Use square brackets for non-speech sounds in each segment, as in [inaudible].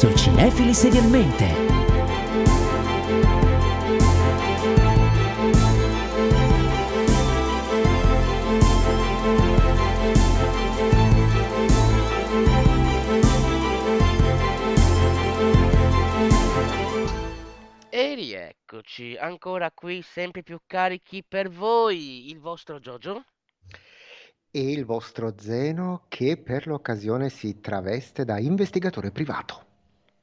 Su Cinefili Serialmente. E rieccoci, ancora qui, sempre più carichi per voi, il vostro Jojo. E il vostro Zeno che per l'occasione si traveste da investigatore privato.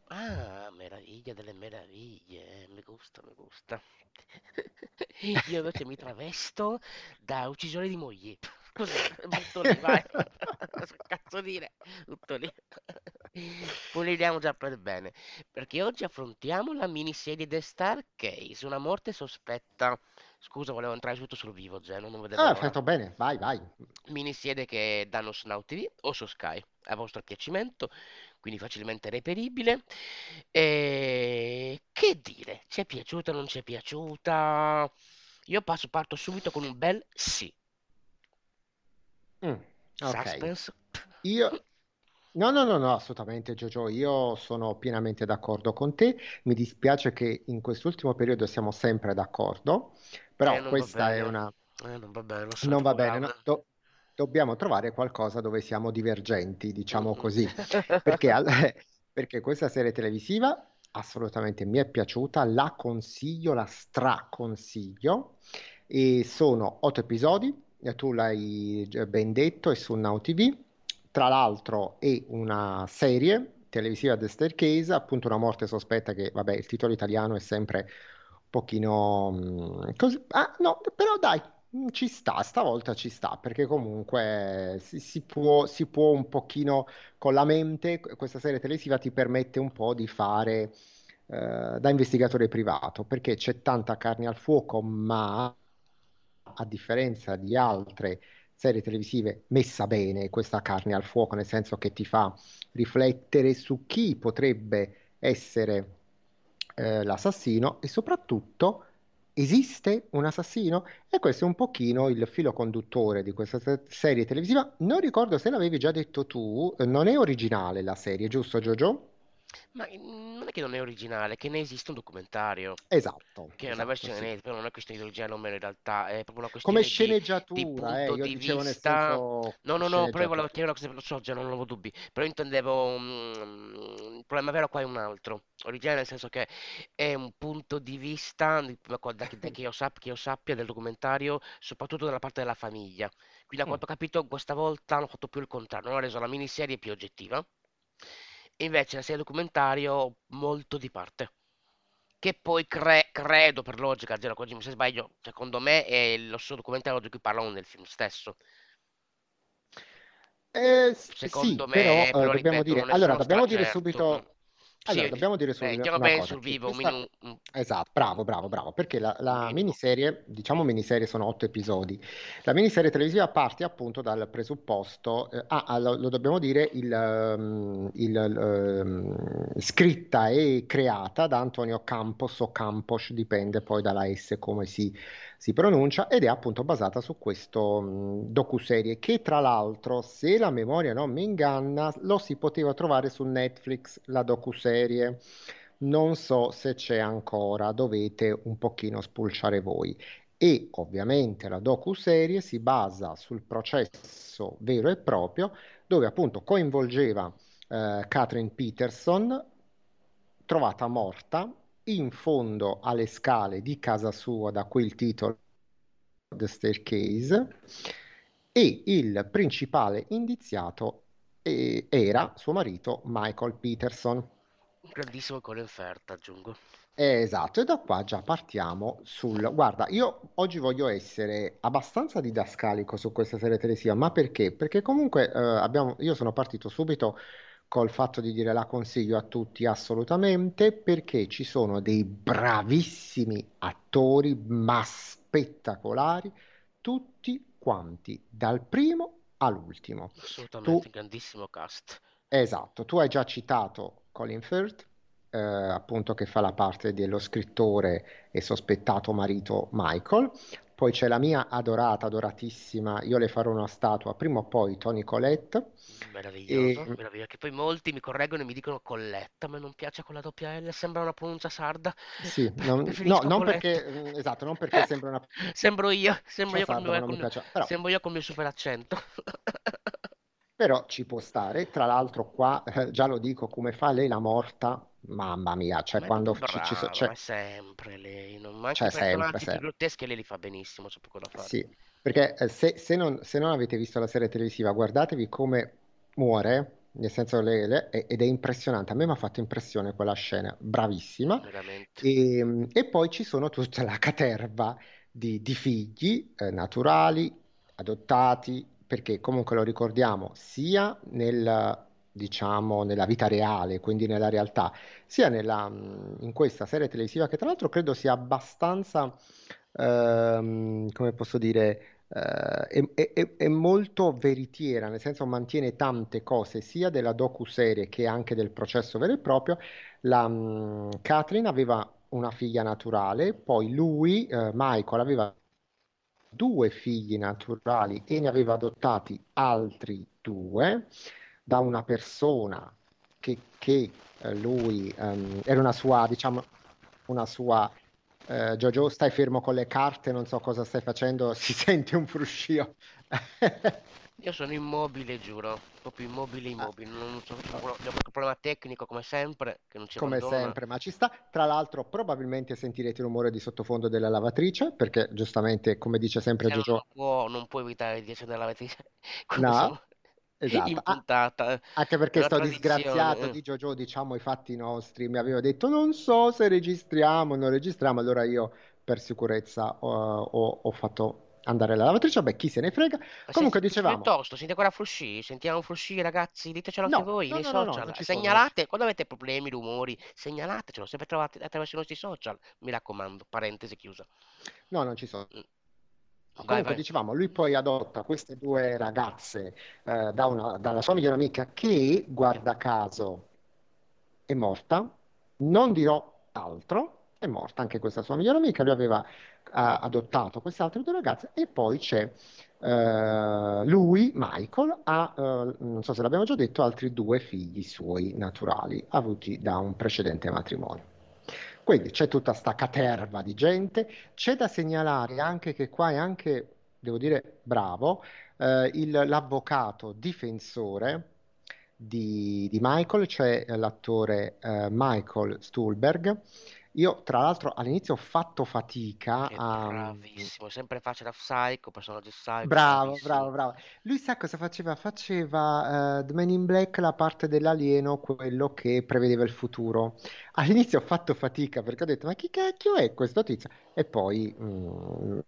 Ah, meraviglia delle meraviglie, eh, mi gusta, mi gusta. [laughs] Io invece mi travesto da uccisore di mogli. Così, butto lì, vai. Cosa cazzo dire? Tutto lì. Puliamo già per bene, perché oggi affrontiamo la miniserie The Star Case, una morte sospetta. Scusa, volevo entrare subito sul vivo, Zeno, non vedevo Ah, l'ora. fatto bene, vai, vai. Miniserie che danno su Now TV o su Sky, a vostro piacimento, quindi facilmente reperibile. E che dire? Ci è piaciuta o non ci è piaciuta? Io passo, parto subito con un bel sì. Mm, ok. Suspense. Io... [laughs] No, no, no, no, assolutamente Giorgio, io sono pienamente d'accordo con te. Mi dispiace che in quest'ultimo periodo siamo sempre d'accordo, Eh, però non va questa è una... Eh, non va bene, so, Non va bene, no, do- dobbiamo trovare qualcosa dove siamo divergenti, diciamo così, perché, al- [laughs] perché questa serie televisiva assolutamente mi è piaciuta, la consiglio, la straconsiglio, e sono otto episodi, tu l'hai ben detto, è su Now TV, tra l'altro è una serie televisiva The Staircase, appunto una morte sospetta che, vabbè, il titolo italiano è sempre un pochino mm, così. Ah, no, però dai, ci sta, stavolta ci sta, perché comunque si, si può, si può un pochino con la mente, questa serie televisiva ti permette un po' di fare eh, da investigatore privato, perché c'è tanta carne al fuoco, ma a differenza di altre serie televisive messa bene questa carne al fuoco, nel senso che ti fa riflettere su chi potrebbe essere eh, l'assassino e soprattutto esiste un assassino? E questo è un pochino il filo conduttore di questa se- serie televisiva. Non ricordo se l'avevi già detto tu, eh, non è originale la serie, giusto Jojo? Ma mm, non è che non è originale, che ne esiste un documentario. Esatto, Che è una esatto, versione sì. però non è questione di originale o meno in realtà, è proprio una Come questione di, di sceneggiatura, eh, punto io di vista. senso No, no, no, però io volevo chiedere una cosa, lo so, già non avevo dubbi, però intendevo, mm, il problema vero qua è un altro, originale nel senso che è un punto di vista, di- da, da- [laughs] da che io sappia, che io sappia del documentario, soprattutto dalla parte della famiglia. Quindi a Mm. quanto ho capito questa volta hanno fatto più il contrario, hanno reso la miniserie più oggettiva, e invece la serie documentario molto di parte. Che poi cre- credo per logica, Zero, correggimi se sbaglio, secondo me è lo stesso documentario di cui parlano nel film stesso. Eh, s- sì, Secondo però me, eh, però dobbiamo ripeto, dire, allora dobbiamo dire. Mm. subito, allora Sì, dobbiamo dire eh, subito chiaro una cosa, sul vivo, questa, minu- esatto, bravo, bravo, bravo, perché la, la miniserie, diciamo miniserie sono otto episodi, la miniserie televisiva parte appunto dal presupposto, eh, ah, ah, lo, lo dobbiamo dire, il, ehm, il, ehm, scritta e creata da Antonio Campos o Campos, dipende poi dalla S come si si pronuncia ed è appunto basata su questo mh, docuserie che tra l'altro, se la memoria non mi inganna, lo si poteva trovare su Netflix, la docuserie. Non so se c'è ancora, dovete un pochino spulciare voi. E ovviamente la docuserie si basa sul processo vero e proprio, dove appunto coinvolgeva eh, Catherine Peterson, trovata morta in fondo alle scale di casa sua, da il titolo The Staircase, e il principale indiziato eh, era suo marito Michael Peterson. Un grandissimo Colin Firth, aggiungo. Esatto, e da qua già partiamo sul... Guarda, io oggi voglio essere abbastanza didascalico su questa serie televisiva, ma perché? Perché comunque eh, abbiamo... io sono partito subito col fatto di dire la consiglio a tutti assolutamente, perché ci sono dei bravissimi attori, ma spettacolari, tutti quanti, dal primo all'ultimo. Tu, Assolutamente, grandissimo cast. esatto, tu hai già citato Colin Firth, eh, appunto che fa la parte dello scrittore e sospettato marito Michael. Poi c'è la mia adorata, adoratissima, io le farò una statua prima o poi, Toni Collette. Meraviglioso, E, meraviglioso. Che poi molti mi correggono e mi dicono Colletta, ma non piace con la doppia L, sembra una pronuncia sarda. sì, [laughs] non, no, non perché, mm, esatto, non perché sembra una [laughs] Sembro io, sembro pronuncia io sarda, mio, mio- piace, però sembro io col mio super accento. Però ci può stare, tra l'altro qua eh, già lo dico come fa lei la morta, mamma mia, cioè Ma è quando ci, ci so- brava, ma c'è è sempre lei, non- ma anche i c'è sempre, personaggi più sempre. grotteschi lei li fa benissimo, sa poco da fare. Sì, perché eh, se, se non, se non avete visto la serie televisiva, guardatevi come muore, nel senso lei, lei- ed è impressionante, a me mi ha fatto impressione quella scena, bravissima. Veramente. E, e poi ci sono tutta la caterva di, di figli eh, naturali, adottati, perché comunque lo ricordiamo sia nel, diciamo, nella vita reale, quindi nella realtà, sia nella, mh, in questa serie televisiva, che tra l'altro credo sia abbastanza, ehm, come posso dire, eh, è, è- è- molto veritiera, nel senso mantiene tante cose sia della docuserie che anche del processo vero e proprio. La, mh, Catherine aveva una figlia naturale, poi lui, eh, Michael, aveva due figli naturali e ne aveva adottati altri due da una persona che, che, eh, lui ehm, era una sua, diciamo, una sua eh, Jojo, stai fermo con le carte, non so cosa stai facendo, [laughs] si sente un fruscio. [laughs] Io sono immobile, giuro, proprio immobile, Ah, immobile, non so, qualche qualche problema tecnico come sempre, che non ci Come abbandona. sempre, ma ci sta. Tra l'altro, probabilmente sentirete il rumore di sottofondo della lavatrice, perché giustamente, come dice sempre Se no non può, non può evitare di accendere la lavatrice [laughs] no, siamo esatto. in puntata, è Anche perché sto tradizione. disgraziato eh. di JoJo, diciamo i fatti nostri, mi aveva detto non so se registriamo o non registriamo, allora io per sicurezza ho, ho- ho fatto andare la lavatrice, beh chi se ne frega. Ma Comunque senti, dicevamo, piuttosto, senti ancora frusci? Sentiamo frusci, ragazzi, ditecelo anche no, voi no, nei no, social. sono, Segnalate, quando avete problemi, rumori, segnalatecelo, sempre trovate attraverso i nostri social. Mi raccomando, parentesi chiusa. no, non ci sono. Mm. Vai, Comunque vai. dicevamo, lui poi adotta queste due ragazze eh, da una- dalla sua migliore amica che, guarda caso, è morta. Non dirò altro, è morta anche questa sua migliore amica. Lui aveva eh, adottato queste altre due ragazze e poi c'è eh, lui, Michael, ha, eh, non so se l'abbiamo già detto, altri due figli suoi naturali avuti da un precedente matrimonio. Quindi c'è tutta sta caterva di gente. C'è da segnalare anche che qua è anche, devo dire, bravo, eh, il- l'avvocato difensore di, di Michael, cioè l'attore eh, Michael Stuhlberg. Io, tra l'altro, all'inizio ho fatto fatica È a... bravissimo, sempre facile da Psycho, personaggio Psycho, Bravo, bravissimo. bravo, bravo. Lui sa cosa faceva? Faceva eh, The Man in Black la parte dell'alieno, quello che prevedeva il futuro. All'inizio ho fatto fatica perché ho detto, ma chi cacchio è questo tizio? E poi mm,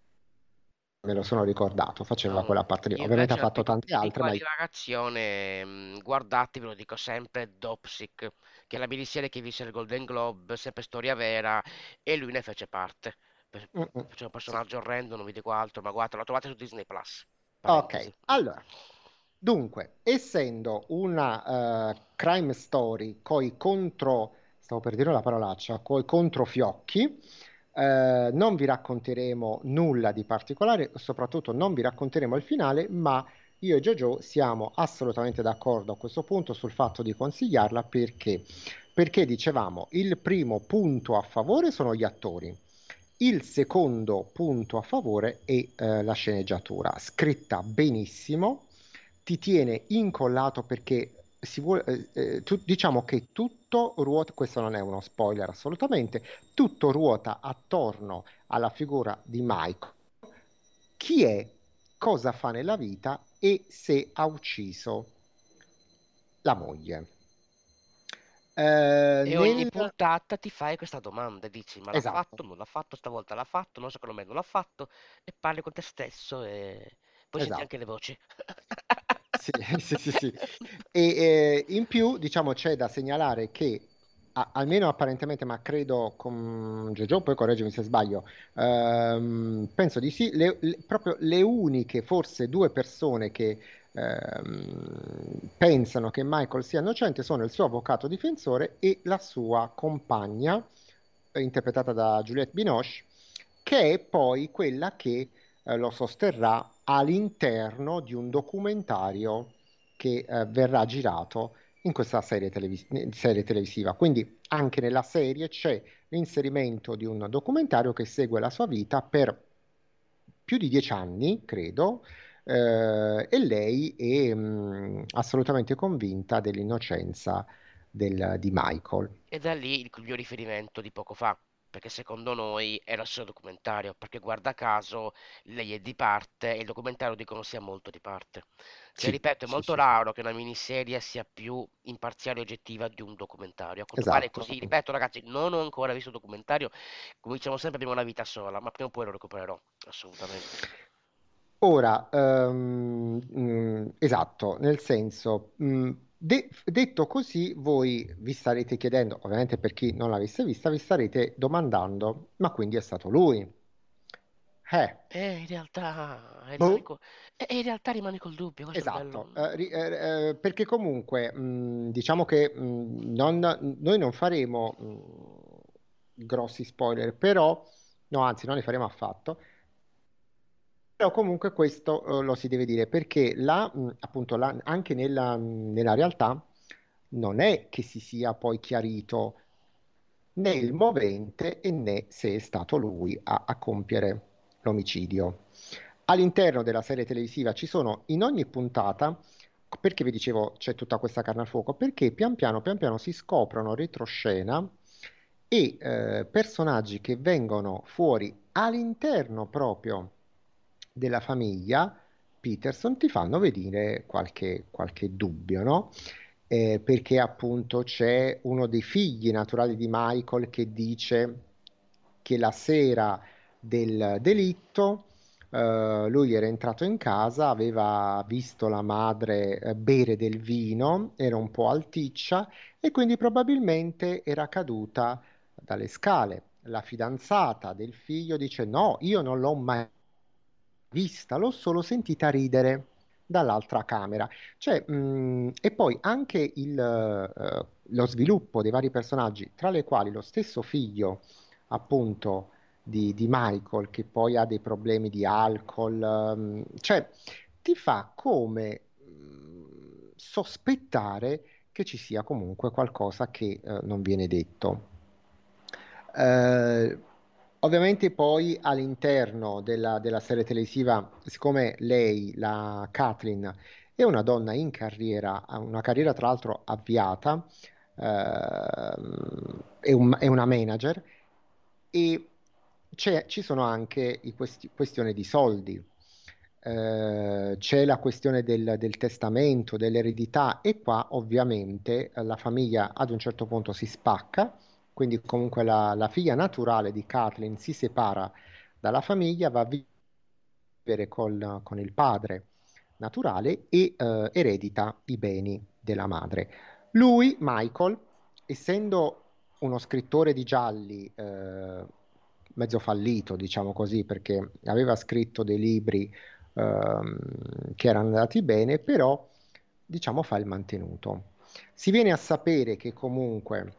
me lo sono ricordato, faceva No, quella parte lì. Ovviamente ha fatto tante altre, ma divagazione, mh, guardatevi, lo dico sempre, Dopsic, che è la miniserie che vinse il Golden Globe, sempre storia vera, e lui ne fece parte. Mm, mm. Faceva un personaggio orrendo, non vi dico altro, ma guarda, lo trovate su Disney Plus. Ok, allora, dunque, essendo una eh, crime story coi contro, stavo per dire la parolaccia, coi controfiocchi, eh, non vi racconteremo nulla di particolare, soprattutto non vi racconteremo il finale, ma io e Jojo siamo assolutamente d'accordo a questo punto sul fatto di consigliarla perché, perché dicevamo, il primo punto a favore sono gli attori. Il secondo punto a favore è eh, la sceneggiatura, scritta benissimo, ti tiene incollato perché vuole, eh, eh, tu- diciamo che tutto ruota, questo non è uno spoiler assolutamente, tutto ruota attorno alla figura di Mike, chi è, cosa fa nella vita e se ha ucciso la moglie. Eh, E ogni nel... puntata ti fai questa domanda, dici ma l'ha Esatto, fatto, non l'ha fatto, stavolta l'ha fatto, no, secondo me non l'ha fatto, e parli con te stesso e poi senti anche esatto. le voci. Sì, [laughs] sì, sì, sì. E eh, in più, diciamo, c'è da segnalare che, almeno apparentemente, ma credo con Giorgio, poi correggimi se sbaglio, ehm, penso di sì, le- le- proprio le uniche, forse due persone che ehm, pensano che Michael sia innocente sono il suo avvocato difensore e la sua compagna, eh, interpretata da Juliette Binoche, che è poi quella che eh, lo sosterrà all'interno di un documentario che eh, verrà girato in questa serie, televis- serie televisiva. Quindi anche nella serie c'è l'inserimento di un documentario che segue la sua vita per più di dieci anni, credo, eh, e lei è mh, assolutamente convinta dell'innocenza del- di Michael. E da lì il mio riferimento di poco fa, perché secondo noi era solo documentario, perché guarda caso lei è di parte e il documentario dicono sia molto di parte. Che Sì, ripeto, è sì, molto sì, raro che una miniserie sia più imparziale e oggettiva di un documentario. A quanto pare Esatto. così, ripeto ragazzi, non ho ancora visto un documentario, come diciamo sempre abbiamo una vita sola, ma prima o poi lo recupererò, assolutamente. Ora, mm, esatto, nel senso, mm, de- detto così, voi vi starete chiedendo, ovviamente per chi non l'avesse vista, vi starete domandando, ma quindi è stato lui? Eh, E in realtà boh, co- e e in realtà rimani col dubbio, esatto, eh, eh, eh, perché comunque mm, diciamo che mm, non- noi non faremo mm, grossi spoiler, però, no, anzi, non li faremo affatto. Però comunque questo eh, lo si deve dire perché la, mh, appunto, la- anche nella, nella realtà non è che si sia poi chiarito né il movente e né se è stato lui a, a compiere l'omicidio. All'interno della serie televisiva ci sono in ogni puntata, perché vi dicevo c'è tutta questa carne al fuoco, perché pian piano, pian piano si scoprono retroscena e eh, personaggi che vengono fuori all'interno proprio della famiglia Peterson ti fanno venire qualche, qualche dubbio, no? Eh, perché appunto c'è uno dei figli naturali di Michael che dice che la sera del delitto eh, lui era entrato in casa, aveva visto la madre eh, bere del vino, era un po' alticcia e quindi probabilmente era caduta dalle scale. La fidanzata del figlio dice: No, io non l'ho mai vista, l'ho solo sentita ridere dall'altra camera. Cioè, mh, e poi anche il, eh, lo sviluppo dei vari personaggi, tra le quali lo stesso figlio, appunto, di, di Michael, che poi ha dei problemi di alcol, ehm, cioè, ti fa come mh, sospettare che ci sia comunque qualcosa che eh, non viene detto. Eh, ovviamente poi all'interno della, della serie televisiva, siccome lei, la Kathleen, è una donna in carriera, ha una carriera tra l'altro avviata, ehm, è un- è una manager e ci sono anche i questi- questioni di soldi. Eh, c'è la questione del, del testamento, dell'eredità e qua ovviamente la famiglia ad un certo punto si spacca, quindi comunque la, la figlia naturale di Kathleen si separa dalla famiglia, va a vivere col- con il padre naturale e eh, eredita i beni della madre. Lui, Michael, essendo uno scrittore di gialli eh, mezzo fallito, diciamo così, perché aveva scritto dei libri ehm, che erano andati bene, però diciamo fa il mantenuto. Si viene a sapere che comunque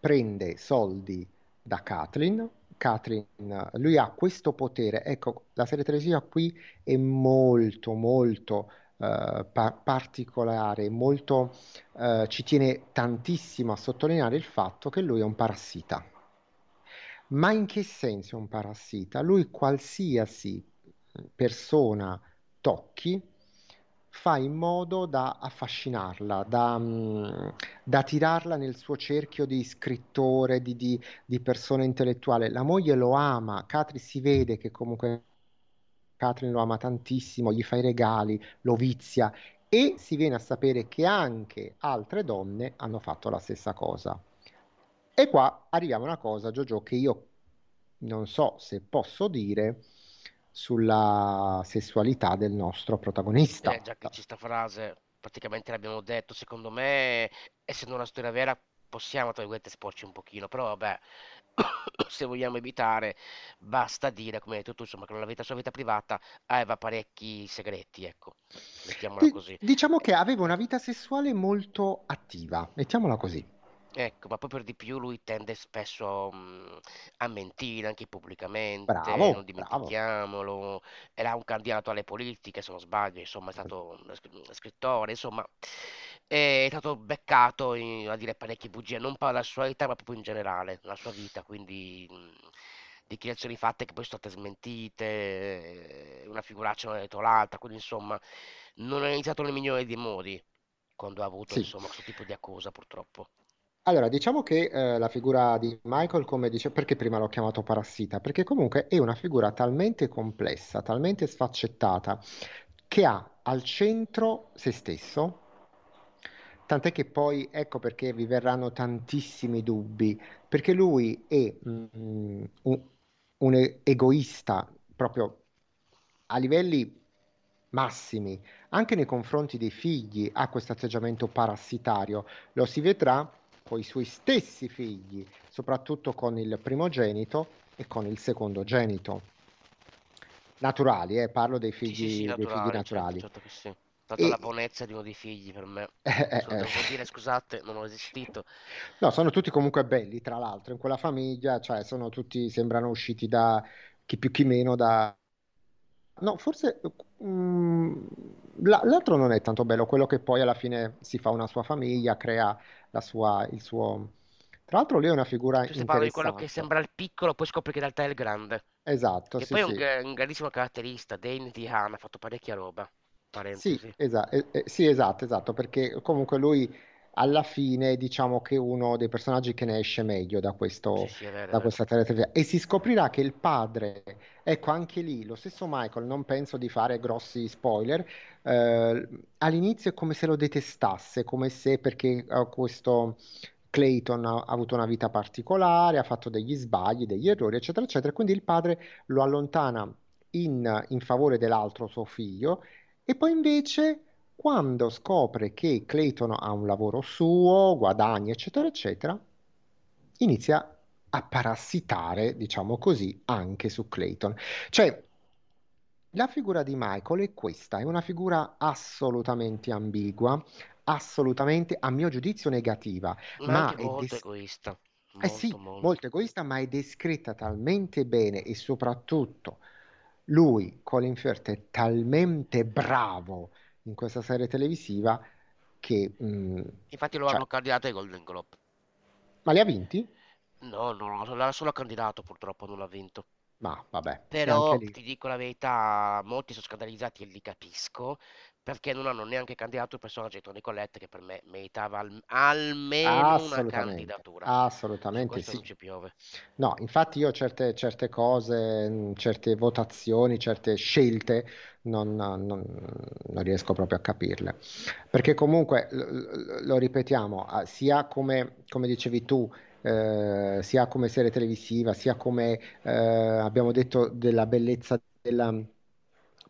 prende soldi da Kathleen. Kathleen, lui ha questo potere. Ecco, la serie televisiva qui è molto, molto eh, pa- particolare, molto, eh, ci tiene tantissimo a sottolineare il fatto che lui è un parassita. Ma in che senso è un parassita? Lui qualsiasi persona tocchi fa in modo da affascinarla, da, mm, da tirarla nel suo cerchio di scrittore, di, di- di persona intellettuale. La moglie lo ama, Katri si vede che comunque Katrin lo ama tantissimo, gli fa i regali, lo vizia e si viene a sapere che anche altre donne hanno fatto la stessa cosa. E qua arriviamo a una cosa, Giorgio, che io non so se posso dire sulla sessualità del nostro protagonista. Eh, già che ci sta frase, praticamente l'abbiamo detto, secondo me, essendo una storia vera, possiamo, tra virgolette, sporci un pochino, però vabbè, [coughs] se vogliamo evitare, basta dire, come hai detto tu, insomma, che nella vita, sua vita privata aveva parecchi segreti, ecco, mettiamola così. diciamo che aveva una vita sessuale molto attiva, mettiamola così. Ecco, ma poi per di più lui tende spesso mh, a mentire anche pubblicamente, non Bravo, bravo. dimentichiamolo, era un candidato alle politiche, se non sbaglio, insomma, è stato uno sc- scrittore, insomma, è stato beccato in- a dire parecchie bugie, non per la sua vita, ma proprio in generale, la sua vita, quindi mh, dichiarazioni fatte che poi sono state smentite, eh, una figuraccia non ha detto l'altra, quindi insomma, non è iniziato nel migliore dei modi quando ha avuto, Sì. insomma, questo tipo di accusa, purtroppo. Allora, diciamo che eh, la figura di Michael, come dice, perché prima l'ho chiamato parassita? Perché comunque è una figura talmente complessa, talmente sfaccettata, che ha al centro se stesso, tant'è che poi ecco perché vi verranno tantissimi dubbi, perché lui è mm, un, un e- egoista proprio a livelli massimi, anche nei confronti dei figli, ha questo atteggiamento parassitario. Lo si vedrà con i suoi stessi figli, soprattutto con il primogenito e con il secondogenito. Naturali, eh, parlo dei Sì, sì, sì, figli, dei figli certo, naturali. certo che sì. Dato la E, buonezza di uno dei figli per me, eh, eh, eh. devo dire, scusate, non ho esistito. No, sono tutti comunque belli, tra l'altro, in quella famiglia, cioè sono tutti, sembrano usciti da chi più chi meno da... No, forse mm, la- l'altro non è tanto bello, quello che poi alla fine si fa una sua famiglia, crea la sua, il suo... Tra l'altro lui è una figura Tu stai parlando di quello che interessante. sembra il piccolo, poi scopri che in realtà è il grande. Esatto, Che sì, poi è un, sì. un grandissimo caratterista, Dane DeHaan, ha fatto parecchia roba. Sì, Parentesi. esa- eh, eh, sì, esatto, esatto, perché comunque lui alla fine diciamo che uno dei personaggi che ne esce meglio da Sì, questo, sì, è vero, da questa televisione e si scoprirà che il padre, ecco anche lì, lo stesso Michael, non penso di fare grossi spoiler, eh, all'inizio è come se lo detestasse, come se perché eh, questo Clayton ha ha avuto una vita particolare, ha fatto degli sbagli, degli errori, eccetera, eccetera, quindi il padre lo allontana in in favore dell'altro suo figlio e poi invece, quando scopre che Clayton ha un lavoro suo, guadagni, eccetera, eccetera, inizia a parassitare, diciamo così, anche su Clayton. Cioè, la figura di Michael è questa, è una figura assolutamente ambigua, assolutamente, a mio giudizio, negativa, Ma ma è, molto des- egoista. eh Molto, sì, molto molto. egoista, ma è descritta talmente bene e soprattutto lui, Colin Firth, è talmente bravo in questa serie televisiva che, mm, Infatti lo cioè, hanno candidato ai Golden Globe. ma li ha vinti? No, no, no, l'ha solo candidato, purtroppo non l'ha vinto. Ma vabbè, Però ti dico la verità, molti sono scandalizzati e li capisco perché non hanno neanche candidato il personaggio di Toni Collette che per me meritava al- almeno una candidatura. Assolutamente sì. No, infatti io certe, certe cose, certe votazioni, certe scelte non, non- non riesco proprio a capirle. Perché comunque, l- l- lo ripetiamo, ah, sia come, come dicevi tu, eh, sia come serie televisiva, sia come eh, abbiamo detto della bellezza della,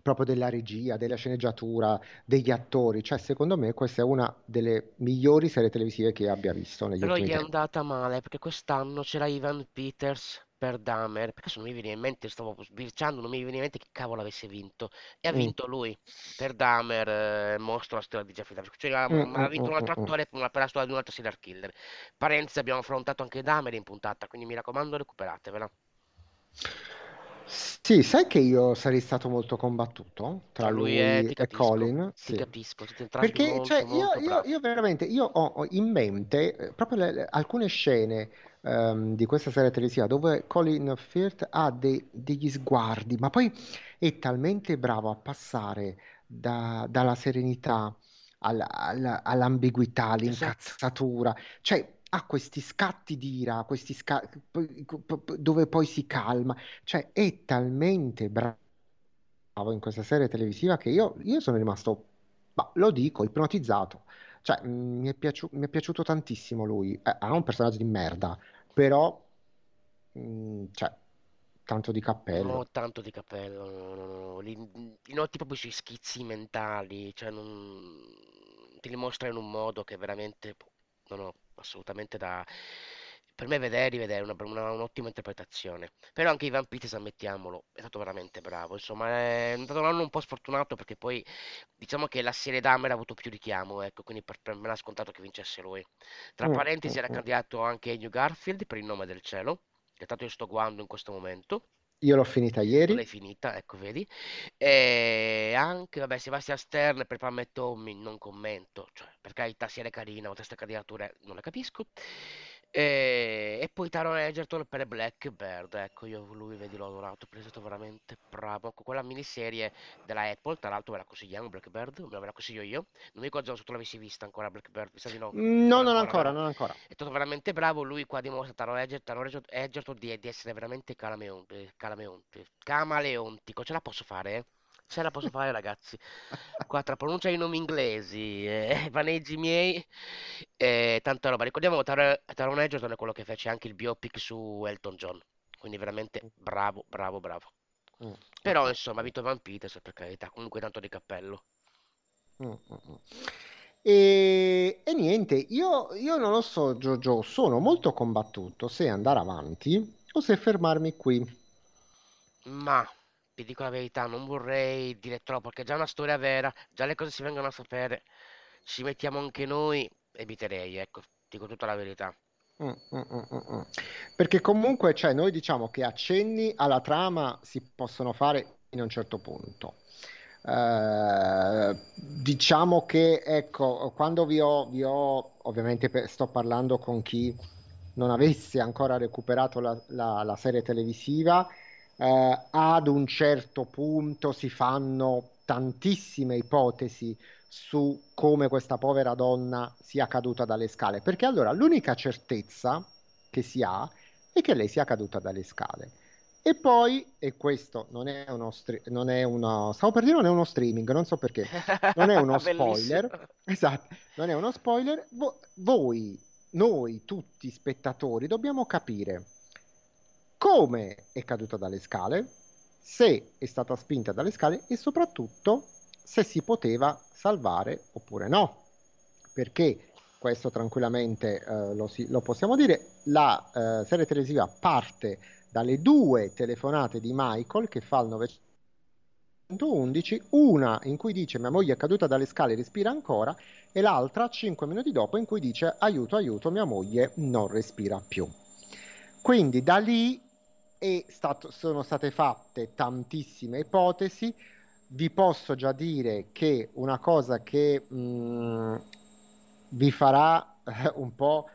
proprio della regia, della sceneggiatura, degli attori. Cioè, secondo me questa è una delle migliori serie televisive che abbia visto negli Però ultimi gli è tempi. andata male perché quest'anno c'era Ivan Peters per Dahmer. Perché adesso non mi viene in mente, stavo sbirciando, non mi viene in mente che cavolo avesse vinto. E ha Mm, vinto lui per Dahmer, eh, mostro la storia di Jeffrey Dahmer. Cioè, ha, mm, ha mm, vinto mm, un mm, altro mm. attore per, una- per la storia di un altro serial killer. Parentesi, abbiamo affrontato anche Dahmer in puntata, quindi mi raccomando, recuperatevela. Sì, sai che io sarei stato molto combattuto tra lui e lui ti e capisco, Colin? Sì. capisco, Perché, cioè, molto io, molto io- io veramente, io ho, ho in mente eh, proprio le- le- alcune scene ehm, di questa serie televisiva dove Colin Firth ha dei- degli sguardi, ma poi è talmente bravo a passare da- dalla serenità alla- alla- all'ambiguità, Esatto. all'incazzatura, cioè ha questi scatti di ira, questi sca- dove poi si calma, cioè è talmente bravo in questa serie televisiva che io, io sono rimasto Ma lo dico, ipnotizzato. Cioè, mm, mi è piaciu- mi è piaciuto tantissimo lui. Eh, un personaggio di merda, però, mm, cioè, tanto di cappello. tanto di cappello, no, no, no. Li, noti proprio sui schizzi mentali, cioè non... ti li mostra in un modo che veramente boh, non ho assolutamente da... Per me vedere e rivedere è una- una- un'ottima interpretazione. Però anche Ivan Peters, ammettiamolo, è stato veramente bravo. Insomma, è stato un anno un po' sfortunato perché poi diciamo che la serie Dahmer ha avuto più richiamo, ecco, quindi per, per me era scontato che vincesse lui. Tra Mm, mm, parentesi era mm. candidato anche Hugh Garfield per il nome del cielo, che tanto io sto guardando in questo momento. Io l'ho finita ieri. l'hai finita, ecco, vedi. E anche, vabbè, Sebastian Stern per Pam e Tommy non commento, cioè, per carità, sia le carina, ma queste candidature non le capisco. E, e poi Taron Egerton per Blackbird, ecco, io lui, vedi, l'ho adorato, è stato veramente bravo. Con quella miniserie della Apple, tra l'altro ve la consigliamo, Blackbird, me la consiglio io. Non mi ricordo se tu l'avessi vista ancora, Blackbird, mi sa di no. Mm, No, Non ancora, ancora, non ancora. È stato veramente bravo, lui qua dimostra Taron Egerton, Taron Egerton Egerton di, di essere veramente calameonte, calameonte, camaleontico, ce la posso fare, eh? Ce la posso fare, ragazzi. Qua tra pronuncia i nomi inglesi, eh, vaneggi miei, e tanta roba. Ricordiamo Tar- Taron Egerton è quello che fece anche il biopic su Elton John, quindi veramente bravo, bravo, bravo. Mm, mm, Però mm, insomma, mm, vinto Van Peters per carità, comunque tanto di cappello. mm, mm, mm. E, e niente, io, io non lo so, Giorgio, sono molto combattuto se andare avanti o se fermarmi qui. Ma ti dico la verità, non vorrei dire troppo, perché è già una storia vera, già le cose si vengono a sapere, ci mettiamo anche noi, eviterei, ecco, dico tutta la verità. Mm, mm, mm, mm, mm. Perché comunque, cioè, noi diciamo che accenni alla trama si possono fare in un certo punto. Eh, diciamo che, ecco, quando vi ho, vi ho- ovviamente per- sto parlando con chi non avesse ancora recuperato la, la- la serie televisiva, eh, ad un certo punto si fanno tantissime ipotesi su come questa povera donna sia caduta dalle scale, perché allora l'unica certezza che si ha è che lei sia caduta dalle scale. E poi, e questo non è uno, stre- non è uno, stavo per dire non è uno streaming, non so perché, non è uno [laughs] spoiler, esatto, non è uno spoiler, vo- voi, noi, tutti spettatori, dobbiamo capire come è caduta dalle scale, se è stata spinta dalle scale e soprattutto se si poteva salvare oppure no. Perché questo tranquillamente eh, lo, si- lo possiamo dire, la eh, serie televisiva parte dalle due telefonate di Michael che fa al 911, una in cui dice mia moglie è caduta dalle scale e respira ancora e l'altra cinque minuti dopo in cui dice aiuto, aiuto, mia moglie non respira più. Quindi da lì è stato- sono state fatte tantissime ipotesi. Vi posso già dire che una cosa che mh, vi farà eh, un po'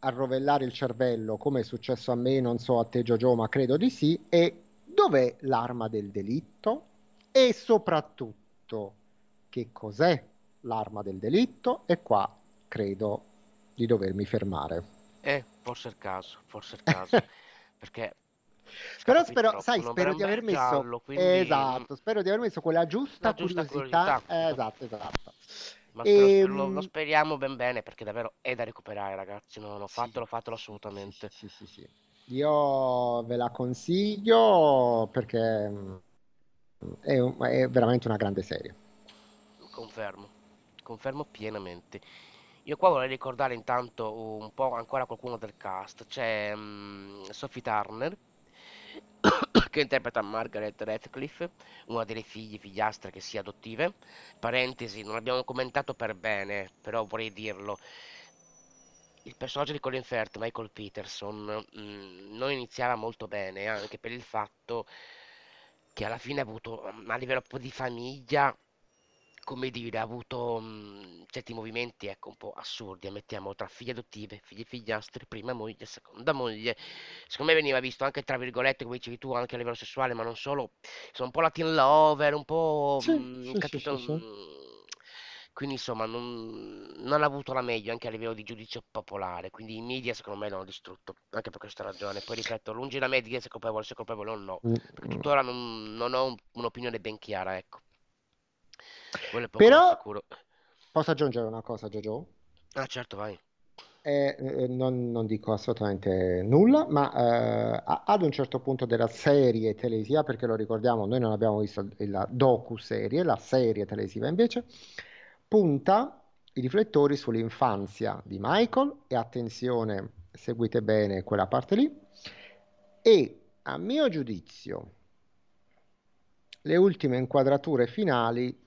arrovellare il cervello, come è successo a me, non so a te Giorgio, ma credo di sì, è dov'è l'arma del delitto e soprattutto che cos'è l'arma del delitto e qua credo di dovermi fermare. Eh, forse è il caso, forse è il caso, [laughs] perché Però spero, sai, non spero di aver messo, quindi esatto, spero di aver messo quella la giusta giusta curiosità, curiosità. esatto, esatto. Ma spero- lo, lo Ehm, speriamo ben bene perché davvero è da recuperare, ragazzi. No, no, sì, fatelo, fatelo sì, sì, sì, assolutamente. sì, sì, sì. Io ve la consiglio perché mm, è, un- è veramente una grande serie. Confermo, confermo pienamente. Io qua vorrei ricordare intanto un po' ancora qualcuno del cast. C'è mm, Sophie Turner [coughs] che interpreta Margaret Radcliffe, una delle figlie, figliastre che sia adottive. Parentesi, non abbiamo commentato per bene, però vorrei dirlo. Il personaggio di Colin Firth, Michael Peterson, mm, non iniziava molto bene, anche per il fatto che alla fine ha avuto, mm, a livello di famiglia, come dire, ha avuto mm, certi movimenti, ecco, un po' assurdi, ammettiamo, tra figlie adottive, figli e figliastri, prima moglie, seconda moglie. Secondo me veniva visto anche, tra virgolette, come dicevi tu, anche a livello sessuale, ma non solo, sono un po' Latin lover, un po', Sì, mm, sì, capito? sì. mm, Quindi insomma non, non ha avuto la meglio anche a livello di giudizio popolare, quindi i media secondo me l'hanno distrutto, anche per questa ragione. Poi ripeto, lungi da me di essere colpevole, se colpevole o no, perché tuttora non, non ho un- un'opinione ben chiara, ecco. Quello è poco ma Però posso aggiungere una cosa, Jojo? Ah, certo, vai. Eh, eh, non, non dico assolutamente nulla, ma eh, ad un certo punto della serie televisiva, perché lo ricordiamo, noi non abbiamo visto la docu-serie, la serie televisiva invece, punta i riflettori sull'infanzia di Michael e attenzione, seguite bene quella parte lì, e a mio giudizio le ultime inquadrature finali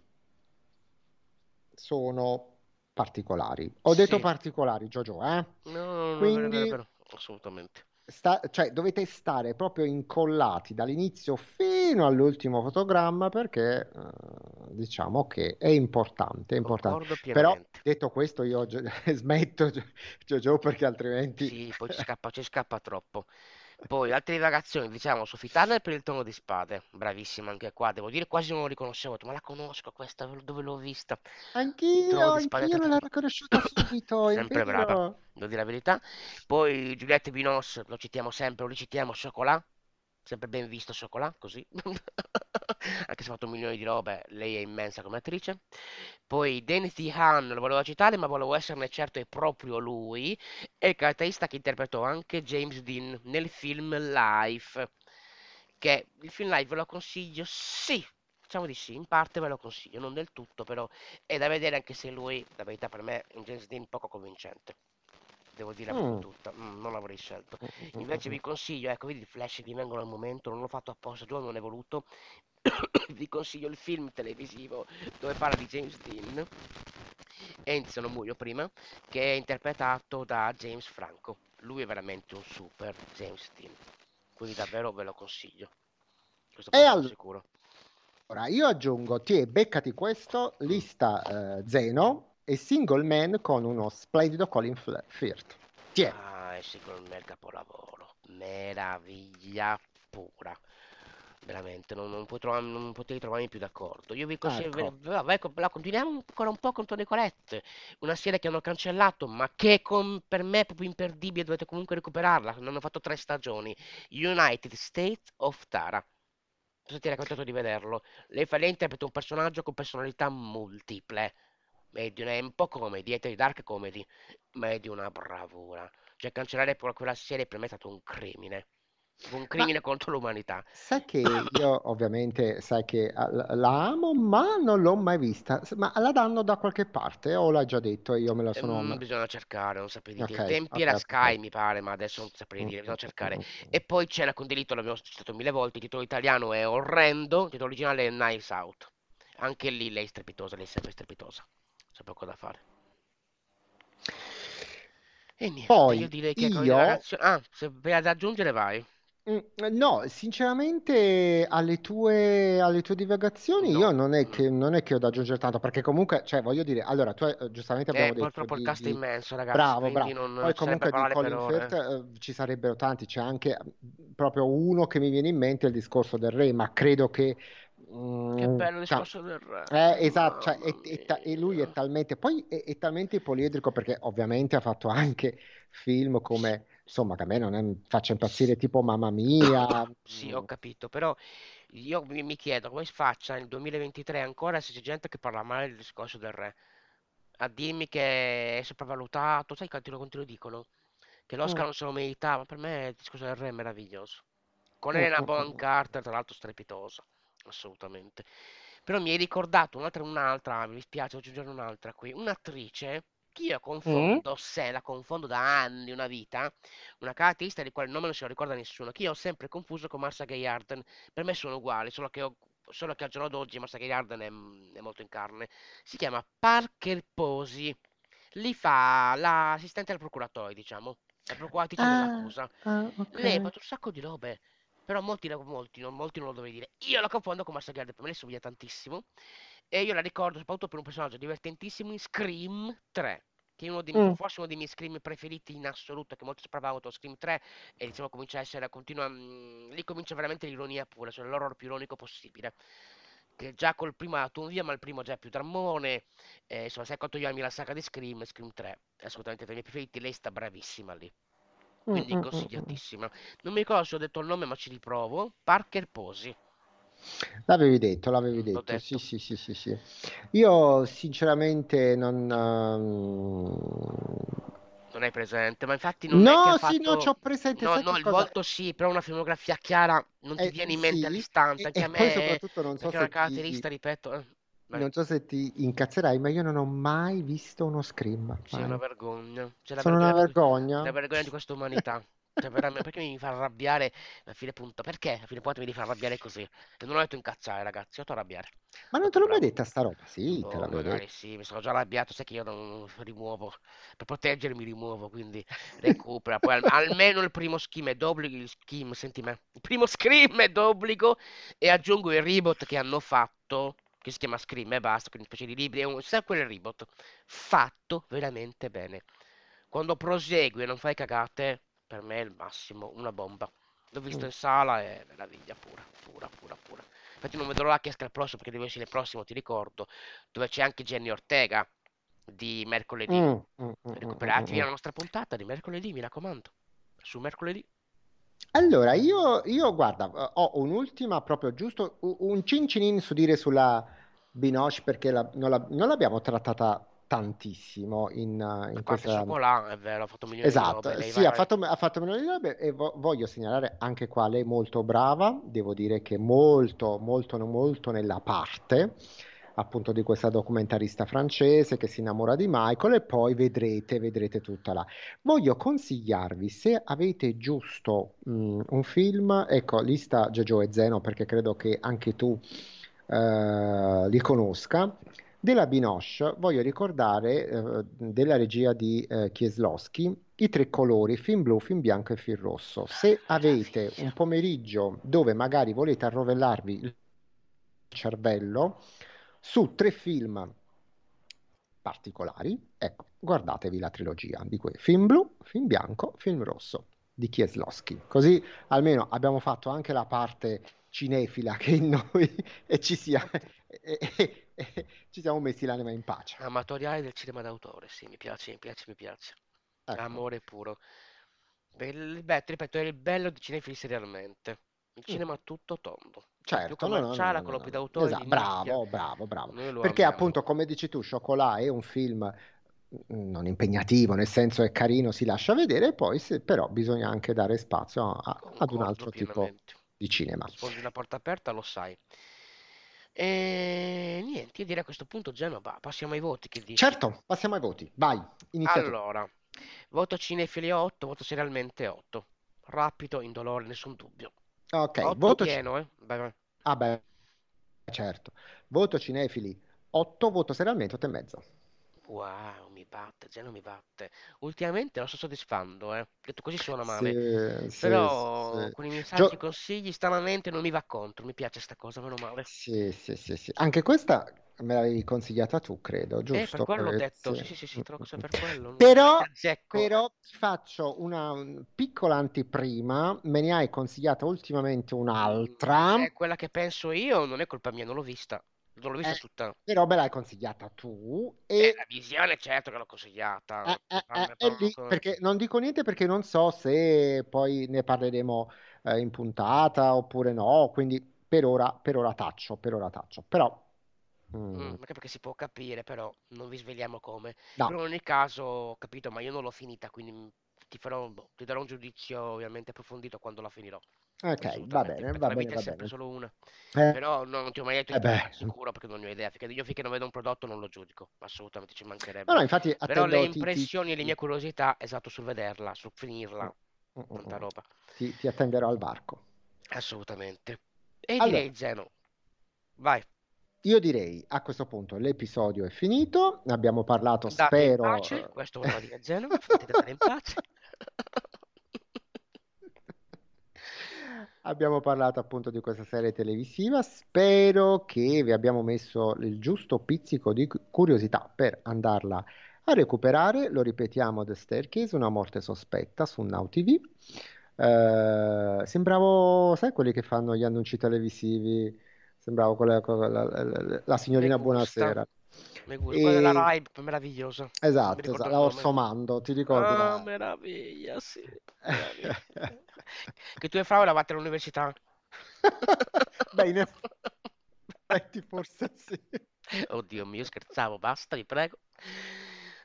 sono particolari. Ho detto Sì. particolari, Jojo, eh? No, no, no, Quindi vero. Assolutamente. sta- cioè, dovete stare proprio incollati dall'inizio fino all'ultimo fotogramma perché eh, diciamo che è importante, è importante. Però detto questo, io [laughs] smetto, Jojo, perché altrimenti Sì, poi ci scappa, ci scappa troppo. Poi, altre divagazioni, diciamo, Sophie Turner per il tono di spade. Bravissima anche qua, devo dire, quasi non lo riconoscevo. Ma la conosco questa, dove l'ho vista? Anch'io, anch'io non l'ho riconosciuta [coughs] subito, Sempre brava, devo dire la verità. Poi Giuliette Binoche, lo citiamo sempre, lo ricitiamo, Chocolat. Sempre ben visto Chocolat, così. [laughs] Anche se ha fatto milioni di robe, lei è immensa come attrice. Poi Dennis Han, lo volevo citare, ma volevo esserne certo è proprio lui. È il caratterista che interpretò anche James Dean nel film Life. Che il film Life ve lo consiglio? Sì, diciamo di sì, in parte ve lo consiglio, non del tutto, però è da vedere anche se lui, la verità per me, è un James Dean poco convincente. Devo dire Mm. tutta, mm, non l'avrei scelto. Mm, mm, Invece mm, vi consiglio, ecco, vedi i flash che mi vengono al momento, non l'ho fatto apposta, giù non è voluto. [coughs] Vi consiglio il film televisivo dove parla di James Dean e iniziano muoio prima, che è interpretato da James Franco. Lui è veramente un super James Dean. Quindi davvero ve lo consiglio. Questo ma allora, sicuro. io aggiungo, ti beccati questo, lista eh, Zeno e Single Man con uno splendido Colin Firth. Ti è. Ah, è un mega capolavoro. Meraviglia pura. Veramente, non, non, puoi trova- non potevi trovarmi più d'accordo. Io vi consiglio, ve- Ecco. ve- vai, co- la continuiamo ancora un po' con Tony Colette, una serie che hanno cancellato, ma che con- per me è proprio imperdibile, dovete comunque recuperarla. Ne hanno fatto tre stagioni. United States of Tara. Cosa ti è raccontato di vederlo? Lei fa lei interpreta un personaggio con personalità multiple. È di un po' comedy, è di dark comedy, ma è di una bravura. Cioè, cancellare quella serie per me è stato un crimine. Un Ma crimine contro l'umanità. sai che [coughs] io ovviamente sai che eh, la amo, ma non l'ho mai vista. Ma la danno da qualche parte o l'hai già detto e io me la sono... Ehm, bisogna cercare, non saprei dire. Ai tempi ok, era. Sky, mi pare, ma adesso non saprei Mm, dire, bisogna mm, mm, cercare. mm, E mm. poi c'è la Condelito, l'abbiamo citato mille volte, il titolo italiano è orrendo, il titolo originale è Knives Out. Anche lì lei è strepitosa, lei è sempre strepitosa. C'è poco da fare. E niente, io Poi direi che io... divagazioni... Ah, se vai da aggiungere vai. Mm, No, sinceramente alle tue, alle tue divagazioni io No. non è mm. che, non è che ho da aggiungere tanto, perché comunque, cioè voglio dire, allora tu hai- eh, giustamente Eh, abbiamo detto purtroppo il di, cast è immenso, ragazzi, Bravo, quindi bravo. non, Poi comunque di Colin Firth eh, ci sarebbero tanti, c'è anche mm, proprio uno che mi viene in mente, il discorso del re, ma credo che... Che mm, bello il cioè, discorso del re. eh, esatto, cioè, e, e ta- e lui è talmente, poi è, è talmente poliedrico perché ovviamente ha fatto anche film come, insomma, che a me non è- faccia impazzire, tipo Mamma Mia. Sì, ho mm, capito, però io mi, mi chiedo come si faccia nel 2023 ancora se c'è gente che parla male del discorso del re. A dirmi che è sopravvalutato, sai quanti lo, lo dicono? Che mm, l'Oscar non se lo merita, ma per me il discorso del re è meraviglioso. Con mm, Elena mm, Bonham mm. Carter, tra l'altro strepitosa, assolutamente. Però mi hai ricordato un'altra, un'altra, mi dispiace aggiungere un'altra qui, un'attrice che io Mm? confondo, se la confondo da anni, una vita, una caratteristica di quale nome non se lo ricorda nessuno, che io ho sempre confuso con Marcia Gay Harden. Per me sono uguali, solo che, ho- solo che al giorno d'oggi Marcia Gay Harden è, è molto in carne. Si chiama Parker Posey. Lì fa l'assistente al procuratore, diciamo, la procuratrice Ah, dell'accusa. ah, ok. Lei ha fatto un sacco di robe, però molti, molti, non, molti non lo dovrei dire. Io la confondo con Marcia Gay Harden, per me lei somiglia tantissimo. E io la ricordo soprattutto per un personaggio divertentissimo in Scream 3, che è uno dei, Mm. forse uno dei miei Scream preferiti in assoluto, che molto sopravvaluto Scream 3 e diciamo comincia a essere, continua, mm, lì comincia veramente l'ironia pura, cioè l'horror più ironico possibile. Che già col primo ha un via, ma il primo già è più drammone. eh, insomma, sai quanto io ami la saga di Scream, Scream 3 è assolutamente tra i miei preferiti, lei sta bravissima lì. Mm, Quindi mm, mm, consigliatissima. Non mi ricordo se ho detto il nome, ma ci riprovo. Parker Posey. L'avevi detto, l'avevi L'ho detto, sì, detto. sì, sì, sì, sì. Io sinceramente non... ehm, Non hai presente, ma infatti non è che ha No, sì, no, fatto... c'ho presente, No, no, il cosa? volto sì, però una filmografia chiara non ti Eh, viene in mente sì, all'istante. e, Anche a e poi me, soprattutto non so perché è una se ti, caratteristica, ripeto... vai. non so se ti incazzerai, ma io non ho mai visto uno Scream, Sì, è una vergogna. C'è la Sono una vergogna di, que- la vergogna. vergogna di questa umanità. Cioè, perché mi fa arrabbiare a fine punta? Perché a fine punta mi devi far arrabbiare così? E non ho detto incazzare, ragazzi, ho detto arrabbiare. Ma non te l'ho mai detta sta roba? Sì, te Boh, l'avevo detto. sì, mi sono già arrabbiato, sai che io non rimuovo. Per proteggermi rimuovo, quindi recupera. Poi al- almeno il primo schema è d'obbligo, il schema, senti me. Il primo scream è d'obbligo e aggiungo il reboot che hanno fatto, che si chiama Scream e basta, quindi specie di libri, è un sequel reboot. Fatto veramente bene. Quando prosegui e non fai cagate, per me è il massimo, una bomba. L'ho visto Mm, in sala e meraviglia pura, pura, pura, pura. Infatti non vedrò l'ora che esca il prossimo, perché deve essere il prossimo, ti ricordo, dove c'è anche Jenny Ortega di mercoledì. mm, mm, mm, mm, mm, mm, Recuperatevi mm. la nostra puntata di mercoledì, mi raccomando. Su mercoledì. Allora, io, io, guarda, eh, ho un'ultima proprio giusto, un cincinin su dire sulla Binoche perché la- non la- non l'abbiamo trattata tantissimo in, eh, A in parte questa... Cioccolà, è vero, ha fatto milioni di robe. Esatto, Lei sì, ha fatto, ha fatto milioni di robe e vo- voglio segnalare anche qua, lei è molto brava, devo dire che molto, molto, molto nella parte appunto di questa documentarista francese che si innamora di Michael e poi vedrete, vedrete tutta la... Voglio consigliarvi, se avete giusto mh, un film, ecco, lista Jojo e Zeno perché credo che anche tu eh, li conosca. Della Binoche voglio ricordare eh, della regia di eh, Kieslowski i tre colori, film blu, film bianco e film rosso. Se avete Meraviglia. un pomeriggio dove magari volete arrovellarvi il cervello su tre film particolari, ecco, guardatevi la trilogia di quei film blu, film bianco, film rosso di Kieslowski. Così almeno abbiamo fatto anche la parte cinefila che in noi [laughs] e ci sia e, e- e ci siamo messi l'anima in pace. Amatoriale del cinema d'autore, sì, mi piace, mi piace, mi piace. Ecco. Amore puro. Beh, ripeto, è il bello di cinefili serialmente. Il Mm, cinema tutto tondo. Certo, no, no, no, no, no. d'autore Esatto, bravo, bravo, bravo. Perché amiamo. appunto, come dici tu, Chocolat è un film mm, non impegnativo, nel senso è carino, si lascia vedere, poi se- però bisogna anche dare spazio a- ad un altro tipo di cinema. Sfondi una porta aperta, lo sai. E niente, io direi a questo punto, Genova, passiamo ai voti, che dici? Certo, passiamo ai voti. Vai, inizia tu. Allora, voto cinefili 8, voto serialmente 8. Rapido, indolore, nessun dubbio. Ok, 8 voto... pieno, eh? Vai, vai. Ah beh, certo. Voto cinefili 8, voto serialmente 8 e mezzo. Wow, mi batte, Geno mi batte. Ultimamente lo sto soddisfando, eh. Detto così suona Sì, male. sì, sì, Però sì. con i miei saggi Gio- consigli, stranamente non mi va contro. Mi piace sta cosa, meno male. Sì, sì, sì, sì. Anche questa me l'avevi consigliata tu, credo, Eh, per giusto? quello ho Eh, detto, sì. sì, sì, sì, Mm, mm, mm. per quello. Però, azzecco. però ti faccio una un- piccola anteprima. Me ne hai consigliata ultimamente Mm, un'altra, è quella che penso io, non è colpa mia, non l'ho vista. Non l'ho vista eh, tutta. però me l'hai consigliata tu Eh, e la visione, certo che l'ho consigliata. eh, eh, eh, è parlo lì, perché non dico niente perché non so se poi ne parleremo eh, in puntata oppure no, quindi per ora, per ora taccio, per ora taccio. Però, Mm, mm, anche perché si può capire, però non vi svegliamo come. no, Però in ogni caso, ho capito, ma io non l'ho finita, quindi mm, ti farò, boh, ti darò un giudizio ovviamente approfondito quando la finirò. ok, va Assolutamente, bene, ripeto, va la bene, vita è va sempre bene. solo una. Eh, Però no, non ti ho mai detto eh di beh, di sicuro perché non ne ho idea. Finché io finché non vedo un prodotto non lo giudico, assolutamente ci no, mancherebbe. no, infatti Però le attendo, ti, ti- impressioni e le mie curiosità, esatto, sul vederla, sul mm, finirla, mm, mm, tanta mm. roba. Ti- ti attenderò al varco. Assolutamente. E Allora, direi Zeno, vai, io direi a questo punto l'episodio è finito, ne abbiamo parlato, andate in spero. pace, eh, questo voleva dire fatemi andare in pace. [laughs] Abbiamo parlato appunto di questa serie televisiva, spero che vi abbiamo messo il giusto pizzico di cu- curiosità per andarla a recuperare. Lo ripetiamo, The Staircase, una morte sospetta su Now TV. Eh, sembravo, sai, quelli che fanno gli annunci televisivi, sembravo quella, quella- la, la- signorina gusta, Buonasera. me gusta. Quella della E, Rai, meravigliosa. Mi esatto, ricordo esatto, la nome. Orso Mando, ti ricordi? Ah, La... meraviglia, sì, meraviglia. [laughs] Che tu e Fra eravate all'università? [laughs] Eff- effetti [laughs] forse sì. Oddio mio, scherzavo, basta, vi prego.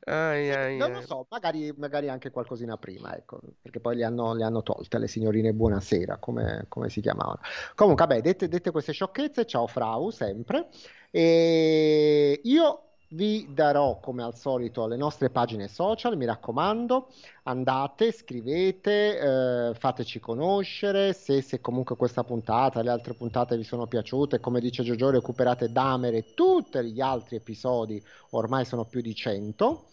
Ai, ai, non lo so, magari, magari anche qualcosina prima, ecco, perché poi le hanno, le hanno tolte le signorine Buonasera, come, come si chiamavano. Comunque, vabbè, dette, dette queste sciocchezze, ciao Frau, sempre. E io vi darò, come al solito, le nostre pagine social, mi raccomando, andate, scrivete, eh, fateci conoscere, se, se comunque questa puntata, le altre puntate vi sono piaciute, come dice Giorgio, recuperate Dahmer e tutti gli altri episodi, ormai sono più di 100.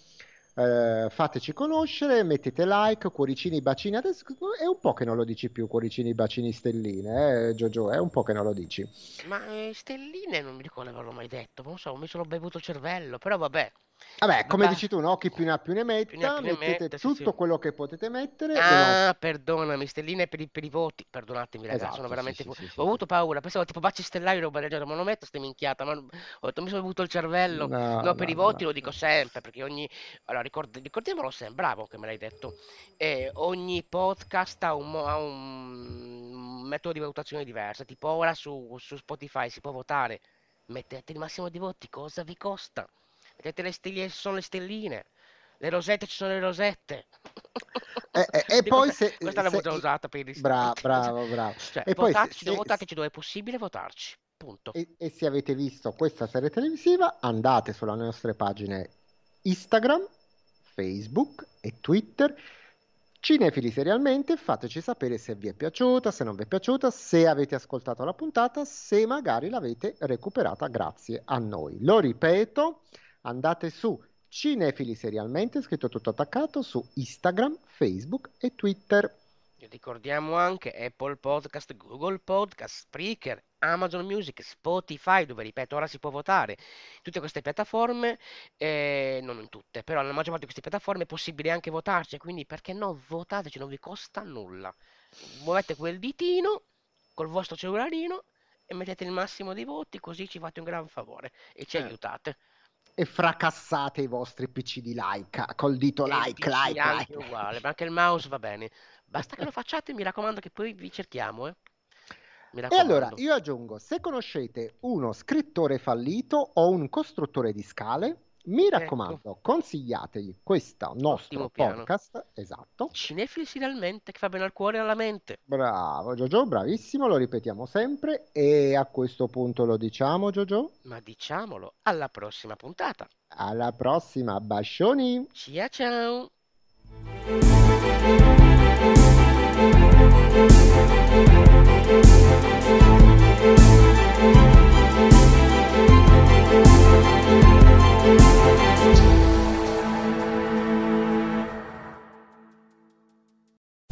Eh, fateci conoscere, mettete like, cuoricini, bacini. Adesso è un po' che non lo dici più, cuoricini, bacini, stelline, eh, Giorgio, è un po' che non lo dici. Ma eh, stelline non mi ricordo di averlo mai detto, non so, mi sono bevuto il cervello, però vabbè. Vabbè, come dici tu, no? Chi più ne ha più ne Più ne ha metta, più ne mettete metta, sì, tutto sì. quello che potete mettere. Ah, perdonami, stelline per i, per i voti. Perdonatemi, ragazzi, Esatto, sono sì, veramente. sì, fu- sì, sì, Ho sì. avuto paura, pensavo tipo baci stellari roba del genere, ma non metto ste minchiata. Ma ho detto, mi sono bevuto il cervello. No, No, per no, i no, voti no. lo dico sempre, perché ogni. Allora, ricord- ricordiamolo sempre, bravo che me l'hai detto. Eh, ogni podcast ha un, ha un metodo di valutazione diverso. Tipo ora su, su Spotify si può votare. Mettete il massimo di voti, cosa vi costa? Mettete le stelline, ci sono le stelline. Le rosette, ci sono le rosette. E, e- e Dico, poi questa, se, questa se- già usata per i Bra- ristoranti. bravo, bravo. [laughs] Cioè, E poi se, votateci dove è possibile votarci. Punto. E, e se avete visto questa serie televisiva, andate sulle nostre pagine Instagram, Facebook e Twitter. Cinefili serialmente, fateci sapere se vi è piaciuta, se non vi è piaciuta, se avete ascoltato la puntata, se magari l'avete recuperata grazie a noi. Lo ripeto, andate su Cinefili serialmente, scritto tutto attaccato, su Instagram, Facebook e Twitter. Ricordiamo anche Apple Podcast, Google Podcast, Spreaker, Amazon Music, Spotify, dove ripeto, ora si può votare. Tutte queste piattaforme, eh, non in tutte, però nella maggior parte di queste piattaforme è possibile anche votarci, quindi perché no? Votateci, non vi costa nulla. Muovete quel ditino col vostro cellularino e mettete il massimo di voti, così ci fate un gran favore e ci Eh. aiutate. E fracassate i vostri PC di like, col dito like, like, like. uguale, ma anche il mouse va bene. Basta che lo facciate, mi raccomando che poi vi cerchiamo, eh. E allora io aggiungo, se conoscete uno scrittore fallito o un costruttore di scale, mi Ecco. raccomando, consigliategli questo nostro Ottimo piano. podcast, esatto. Cinefili serialmente, che fa bene al cuore e alla mente. Bravo Giorgio, bravissimo, lo ripetiamo sempre e a questo punto lo diciamo Giorgio. Ma diciamolo, alla prossima puntata. Alla prossima, bascioni! Ciao ciao.